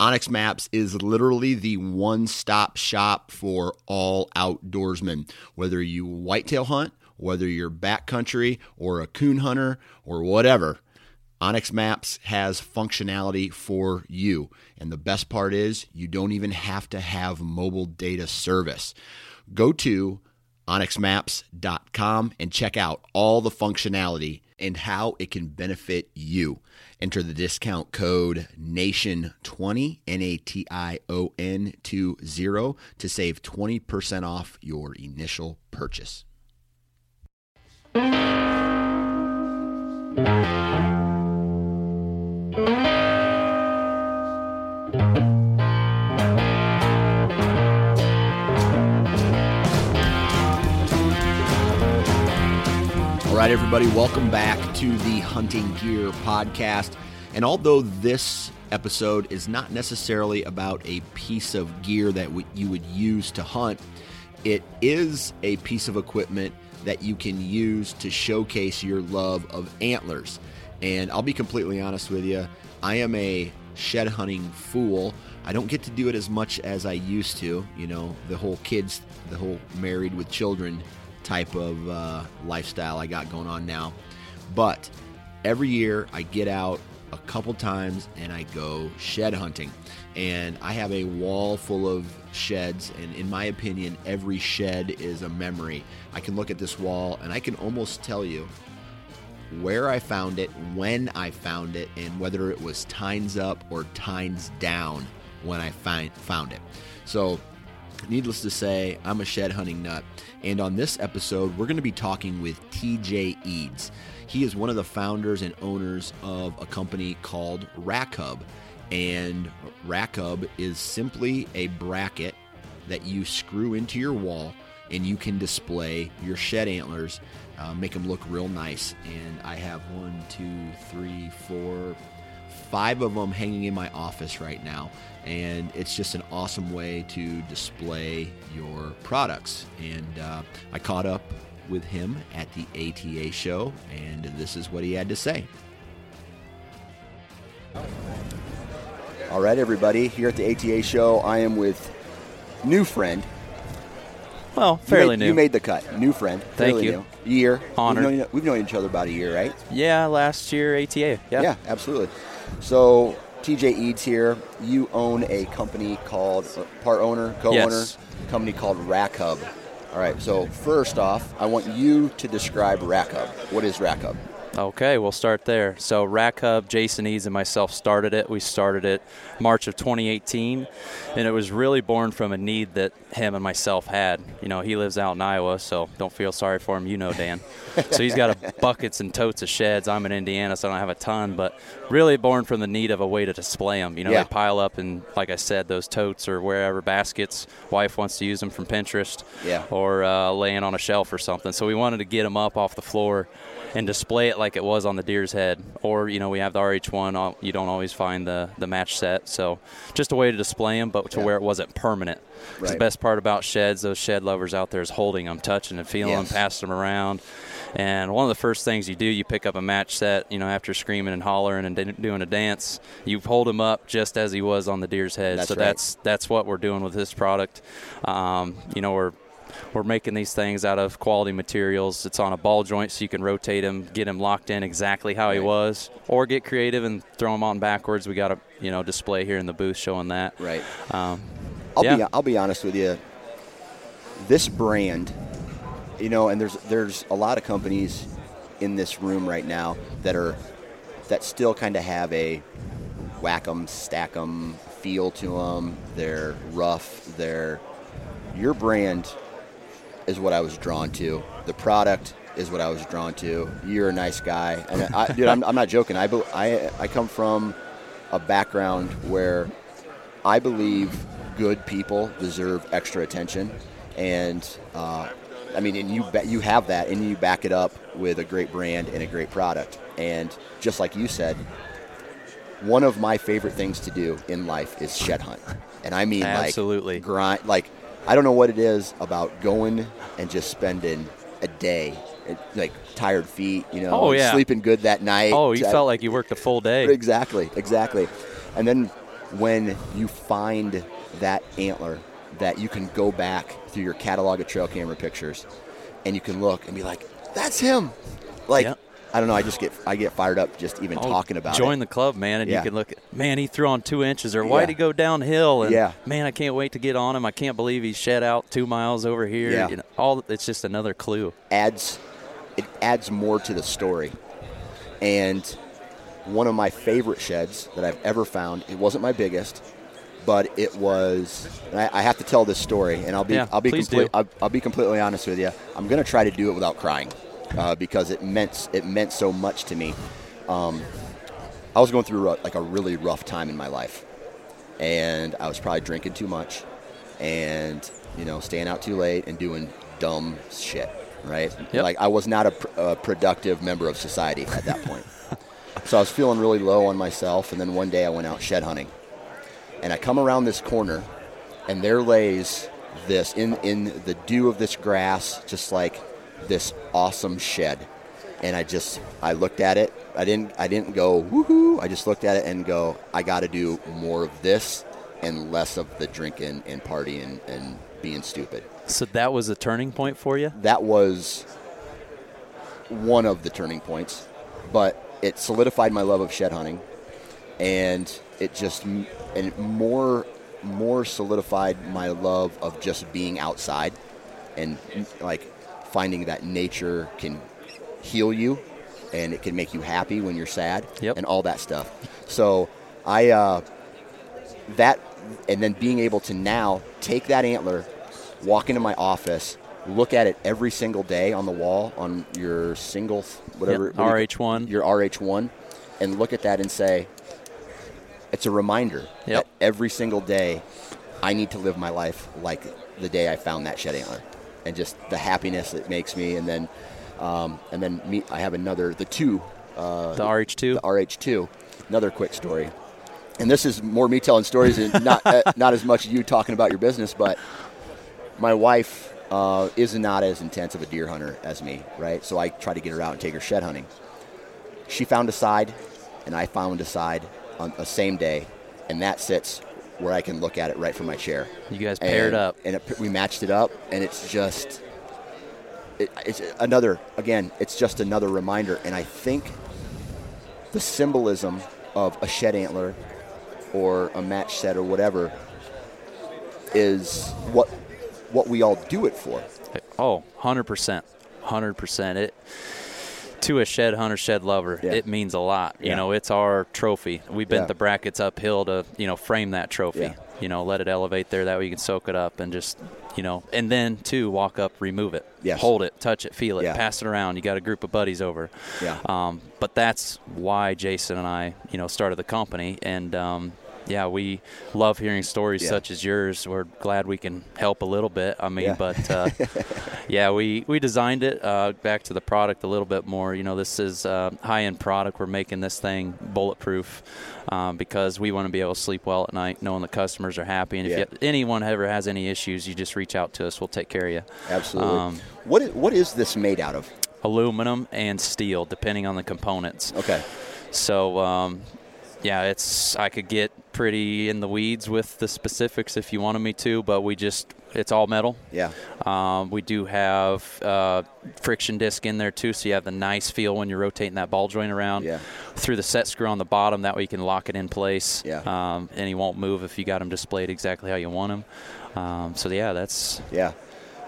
onX Maps is literally the one stop shop for all outdoorsmen. Whether you whitetail hunt, whether you're backcountry or a coon hunter or whatever, onX Maps has functionality for you. And the best part is, you don't even have to have mobile data service. Go to onxmaps.com and check out all the functionality and how it can benefit you. Enter the discount code NATION20, N A T I O N 20 to save 20% off your initial purchase. Right, everybody, welcome back to the Hunting Gear Podcast. And although this episode is not necessarily about a piece of gear that w- you would use to hunt, it is a piece of equipment that you can use to showcase your love of antlers. And I'll be completely honest with you, I am a shed hunting fool. I don't get to do it as much as I used to. You know, the whole kids, the whole married with children type of uh, lifestyle I got going on now. But every year I get out a couple times and I go shed hunting. And I have a wall full of sheds, and in my opinion, every shed is a memory. I can look at this wall and I can almost tell you where I found it, when I found it, and whether it was tines up or tines down when I find, found it. So, needless to say, I'm a shed hunting nut. And on this episode, we're going to be talking with TJ Eads. He is one of the founders and owners of a company called Rack Hub. And Rack Hub is simply a bracket that you screw into your wall and you can display your shed antlers, uh, make them look real nice. And I have one, two, three, four, five of them hanging in my office right now. And it's just an awesome way to display your products. And uh, I caught up with him at the ATA show, and this is what he had to say. All right, everybody, here at the ATA show, I am with new friend. Well, fairly you made, new. You made the cut. New friend. Thank fairly you. New. Year. Honored. We've known, we've known each other about a year, right? yeah, last year ATA. Yeah. Yeah, absolutely. So, TJ Eads here. You own a company called, uh, part owner, co owner, Yes. company called Rack Hub. All right, so first off, I want you to describe Rack Hub. What is Rack Hub? Okay, we'll start there. So Rack Hub, Jason Eads and myself started it. We started it March of 2018, and it was really born from a need that him and myself had. You know, he lives out in Iowa, so don't feel sorry for him. You know, Dan. so he's got a buckets and totes of sheds. I'm in Indiana, so I don't have a ton, but really born from the need of a way to display them. You know, Yeah. they pile up and like I said, those totes or wherever baskets. Wife wants to use them from Pinterest. Yeah. Or uh, laying on a shelf or something. So we wanted to get them up off the floor and display it like it was on the deer's head. Or you know, we have the RH1. uh, You don't always find the the match set, so just a way to display them, but to Yeah. where it wasn't permanent. Right. The best part about sheds, those shed lovers out there, is holding them, touching and feeling Yes. them, passing them around. And one of the first things you do, you pick up a match set, you know, after screaming and hollering and doing a dance, you hold him up just as he was on the deer's head. That's so right. that's that's what we're doing with this product. Um, you know, we're we're making these things out of quality materials. It's on a ball joint, so you can rotate him, get him locked in exactly how he was, or get creative and throw him on backwards. We got a you know display here in the booth showing that. Right. Um, I'll Yeah. be I'll be honest with you. this brand, you know, and there's there's a lot of companies in this room right now that are that still kind of have a whack 'em, stack 'em feel to them. They're rough. They're your brand is what I was drawn to. The product is what I was drawn to. You're a nice guy, and I, dude, I'm, I'm not joking. I, be- I I come from a background where I believe good people deserve extra attention, and uh, I mean, and you you have that, and you back it up with a great brand and a great product. And just like you said, one of my favorite things to do in life is shed hunt, and I mean Absolutely. like grind. Like I don't know what it is about going and just spending a day, like tired feet, you know, Oh, yeah. sleeping good that night. Oh, you I- felt like you worked a full day. Exactly, exactly. And then when you find that antler that you can go back through your catalog of trail camera pictures and you can look and be like, that's him. Like, Yeah. I don't know, I just get I get fired up just even Oh, talking about it. join it. the club, man, and Yeah. you can look. at, Man, he threw on two inches, or why'd Yeah. he go downhill? And Yeah. man, I can't wait to get on him. I can't believe he shed out two miles over here. Yeah. You know, all it's just another clue. adds it adds more to the story. And one of my favorite sheds that I've ever found, it wasn't my biggest, but it was. And I, I have to tell this story, and I'll be Yeah, I'll be complete. I'll, I'll be completely honest with you. I'm gonna try to do it without crying, uh, because it meant it meant so much to me. Um, I was going through a, like a really rough time in my life, and I was probably drinking too much, and you know, staying out too late and doing dumb shit. Right? Yep. Like I was not a, pr- a productive member of society at that point. so I was feeling really low on myself, and then one day I went out shed hunting, and I come around this corner, and there lays this in in the dew of this grass, just like this awesome shed. And I just I looked at it. I didn't I didn't go woohoo. I just looked at it and go, I got to do more of this and less of the drinking and partying and being stupid. So that was a turning point for you. That was one of the turning points, but it solidified my love of shed hunting, and it just and it more more solidified my love of just being outside and like finding that nature can heal you and it can make you happy when you're sad Yep. and all that stuff. So I uh, that and then being able to now take that antler, walk into my office, look at it every single day on the wall on your single whatever Yep, what RH1. your RH1, and look at that and say, it's a reminder Yep. that every single day I need to live my life like the day I found that shed antler, and just the happiness it makes me, and then um, and then me, I have another the two uh, The RH2. the RH2. Another quick story, and this is more me telling stories and not uh, not as much you talking about your business, but my wife uh, is not as intense of a deer hunter as me, right? So I try to get her out and take her shed hunting. She found a side, and I found a side on the same day, and that sits where I can look at it right from my chair. You guys paired And- up. and it, we matched it up, and it's just it, it's another again. It's just another reminder, and I think the symbolism of a shed antler or a match set or whatever is what what we all do it for. Oh, 100%. 100%. It to a shed hunter, shed lover, Yeah. it means a lot. You Yeah. know, it's our trophy. We bent Yeah. the brackets uphill to, you know, frame that trophy. You know, let it elevate there that way you can soak it up and just, you know, and then too walk up, remove it. Yes. Hold it, touch it, feel it, pass it around. You got a group of buddies over. Yeah. Um, but that's why Jason and I, you know, started the company and um, yeah, we love hearing stories Yeah. such as yours. We're glad we can help a little bit. I mean, Yeah. but uh, yeah, we, we designed it uh, back to the product a little bit more. You know, this is uh, high end product. We're making this thing bulletproof um, because we want to be able to sleep well at night, knowing the customers are happy. And Yeah. if you, anyone ever has any issues, you just reach out to us. We'll take care of you. Absolutely. Um, what is, what is this made out of? Aluminum and steel, depending on the components. Okay. So, um, yeah, it's I could get pretty in the weeds with the specifics if you wanted me to, but we just it's all metal. Yeah. Um, we do have uh, friction disc in there too, so you have the nice feel when you're rotating that ball joint around. Yeah. Through the set screw on the bottom, that way you can lock it in place. Yeah. Um, and he won't move if you got him displayed exactly how you want him. Um, so yeah, that's Yeah.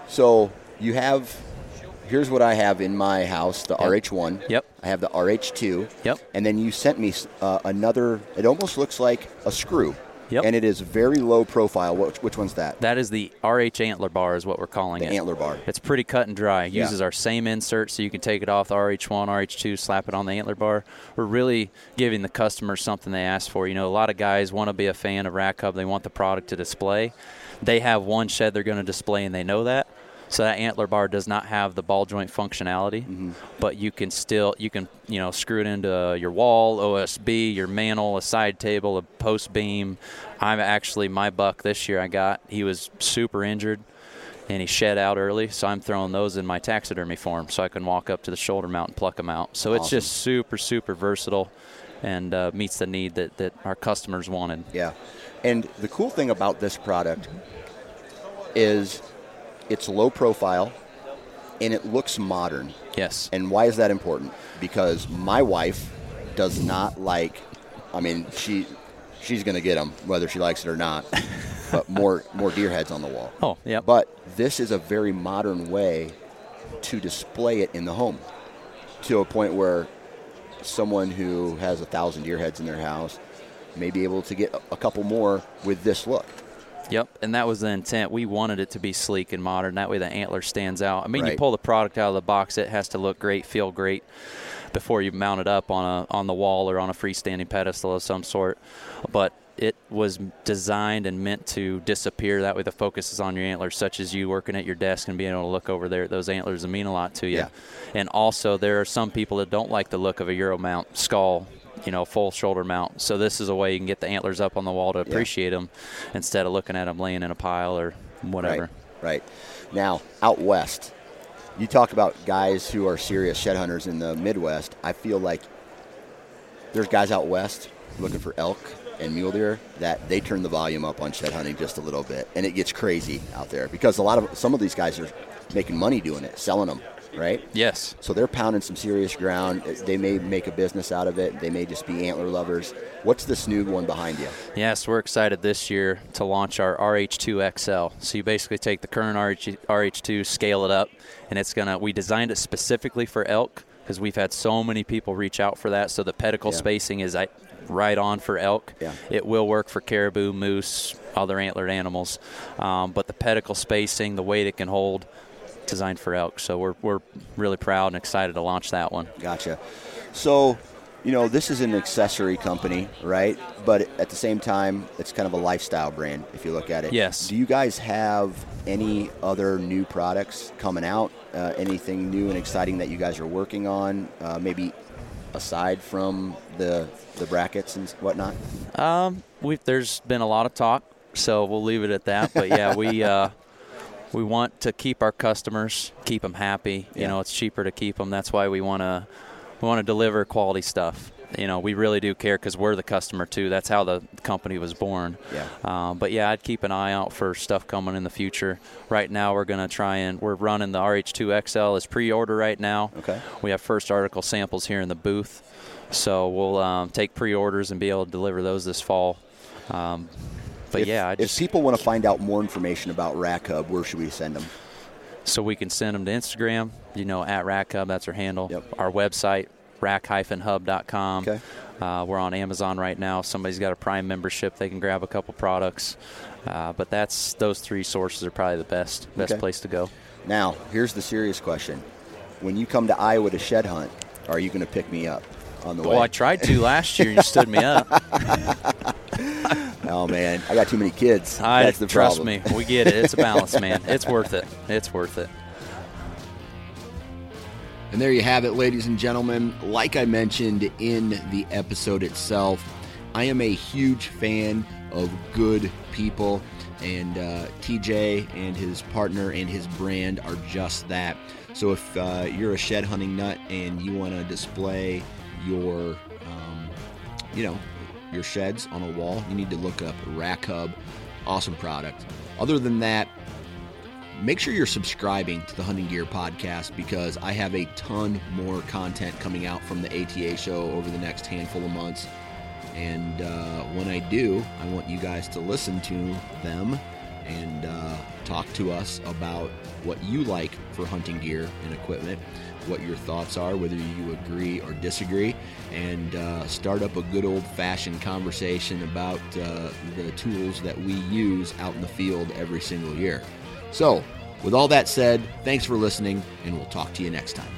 So you have. Here's what I have in my house: the Yep. RH1. Yep. I have the RH2. Yep. And then you sent me uh, another. It almost looks like a screw. Yep. And it is very low profile. Which, which one's that? That is the RH antler bar, is what we're calling The it. antler bar. It's pretty cut and dry. It Yeah. uses our same insert, so you can take it off the RH1, RH2, slap it on the antler bar. We're really giving the customer something they ask for. You know, a lot of guys want to be a fan of Rack Hub. They want the product to display. They have one shed they're going to display, and they know that. So that antler bar does not have the ball joint functionality, Mm-hmm. but you can still you can you know screw it into your wall, OSB, your mantle, a side table, a post beam. I'm actually my buck this year. I got he was super injured and he shed out early, so I'm throwing those in my taxidermy form so I can walk up to the shoulder mount and pluck them out. So it's just super, super versatile and uh, meets the need that, that our customers wanted. Yeah. And the cool thing about this product is it's low profile and it looks modern. Yes. And why is that important? Because my wife does not like. I mean, she she's going to get them whether she likes it or not. but more more deer heads on the wall. Oh, yeah. But this is a very modern way to display it in the home, to a point where someone who has a thousand deer heads in their house may be able to get a- a couple more with this look. Yep, and that was the intent. We wanted it to be sleek and modern. That way, the antler stands out. I mean, Right. you pull the product out of the box; it has to look great, feel great, before you mount it up on a on the wall or on a freestanding pedestal of some sort. But it was designed and meant to disappear. That way, the focus is on your antlers, such as you working at your desk and being able to look over there at those antlers and mean a lot to you. Yeah. And also, there are some people that don't like the look of a Euro mount skull. You know, full shoulder mount. So this is a way you can get the antlers up on the wall to appreciate them, instead of looking at them laying in a pile or whatever. Right. Right. Now, out west, you talk about guys who are serious shed hunters in the Midwest. I feel like there's guys out west looking for elk and mule deer that they turn the volume up on shed hunting just a little bit, and it gets crazy out there because a lot of some of these guys are making money doing it, selling them, right? Yes. So they're pounding some serious ground. They may make a business out of it. They may just be antler lovers. What's this new one behind you? Yes, we're excited this year to launch our RH2 XL. So you basically take the current RH, RH2, scale it up, and it's gonna. We designed it specifically for elk because we've had so many people reach out for that. So the pedicle Yeah. spacing is right on for elk. Yeah. It will work for caribou, moose, other antlered animals, um, but the pedicle spacing, the weight it can hold, designed for elk. So we're we're really proud and excited to launch that one. Gotcha. So, you know, this is an accessory company, right? But at the same time, it's kind of a lifestyle brand if you look at it. Yes. Do you guys have any other new products coming out? Uh, anything new and exciting that you guys are working on? Uh, maybe aside from the the brackets and whatnot. Um, we there's been a lot of talk, so we'll leave it at that. But yeah, we uh, we want to keep our customers, keep them happy. You Yeah. know, it's cheaper to keep them. That's why we want to we want to deliver quality stuff. You know, we really do care because we're the customer too. That's how the company was born. Yeah. Um, but yeah, I'd keep an eye out for stuff coming in the future. Right now, we're gonna try and we're running the RH2 XL as pre-order right now. Okay. We have first article samples here in the booth, so we'll um, take pre-orders and be able to deliver those this fall. Um, but if, yeah, I if people want to find out more information about Rack Hub, where should we send them? so we can send them to Instagram. You know, at Rack Hub, that's our handle. Yep. Our website, rack-hub.com. Okay. Uh, we're on Amazon right now. If somebody's got a Prime membership, they can grab a couple products. Uh, but that's those three sources are probably the best best Okay. place to go. Now, here's the serious question: When you come to Iowa to shed hunt, are you going to pick me up on the way? Well, I tried to last year, and you stood me up. Oh man, I got too many kids. I That's the trust problem. me. We get it. It's a balance, man. It's worth it. It's worth it. And there you have it, ladies and gentlemen. Like I mentioned in the episode itself, I am a huge fan of good people, and uh, TJ and his partner and his brand are just that. So if uh, you're a shed hunting nut and you want to display your, um, you know, your sheds on a wall, you need to look up Rack Hub. Awesome product. Other than that, make sure you're subscribing to the Hunting Gear podcast because I have a ton more content coming out from the ATA show over the next handful of months. And uh, when I do, I want you guys to listen to them and uh, talk to us about what you like for hunting gear and equipment, what your thoughts are, whether you agree or disagree, and uh, start up a good old fashioned conversation about uh, the tools that we use out in the field every single year. So, with all that said, thanks for listening, and we'll talk to you next time.